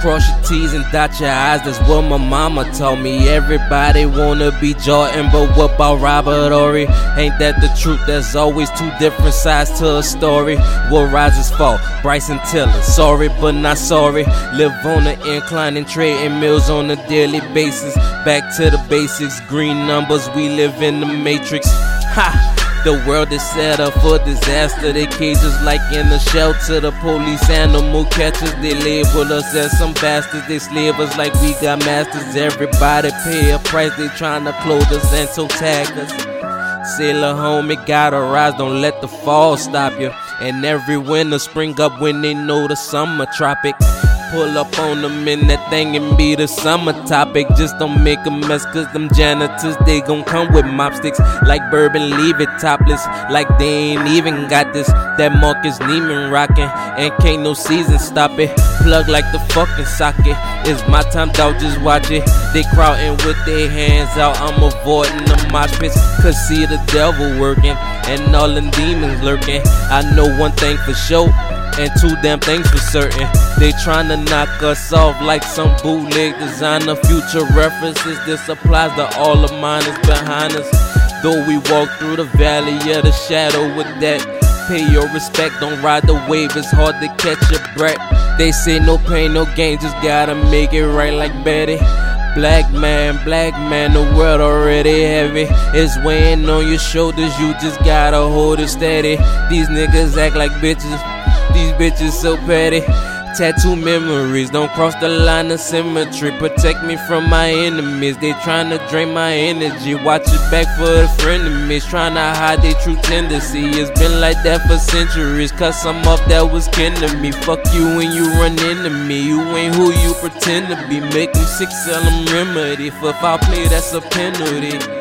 Cross your T's and dot your I's, that's what my mama told me. Everybody wanna be Jordan, but what about Robert Horry? Ain't that the truth? There's always two different sides to a story. What rises fall? Bryson Tiller. Sorry, but not sorry. Live on the incline and trading mills on a daily basis. Back to the basics, green numbers, we live in the matrix. Ha! The world is set up for disaster. They cages like in a shelter. The police animal catchers. They label us as some bastards. They slave us like we got masters. Everybody pay a price. They trying to us and so tag us. Sailor home, it gotta rise. Don't let the fall stop you. And every winter spring up when they know the summer tropic. Pull up on them in that thing and be the summer topic. Just don't make a mess, cause them janitors, they gon' come with mop sticks. Like bourbon, leave it topless. Like they ain't even got this. That Marcus Neiman rockin', and can't no season stop it. Plug like the fucking socket. It's my time, dog, just watch it. They crowdin' with their hands out, I'm avoiding the mosh pits. Cause see the devil working, and all them demons lurking. I know one thing for sure and two damn things for certain. They tryna knock us off like some bootleg designer. Future references, this applies to all of mine is behind us. Though we walk through the valley of the shadow with that. Pay your respect, don't ride the wave, it's hard to catch your breath. They say no pain, no gain, just gotta make it right like Betty. Black man, black man, the world already heavy. It's weighing on your shoulders, you just gotta hold it steady. These niggas act like bitches. These bitches so petty. Tattoo memories, don't cross the line of symmetry. Protect me from my enemies. They tryna drain my energy. Watch it back for the frenemies. Tryna hide their true tendency. It's been like that for centuries. Cause some of that was kin to me. Fuck you when you run into me. You ain't who you pretend to be. Make them sick, sell them remedy. For foul play, that's a penalty.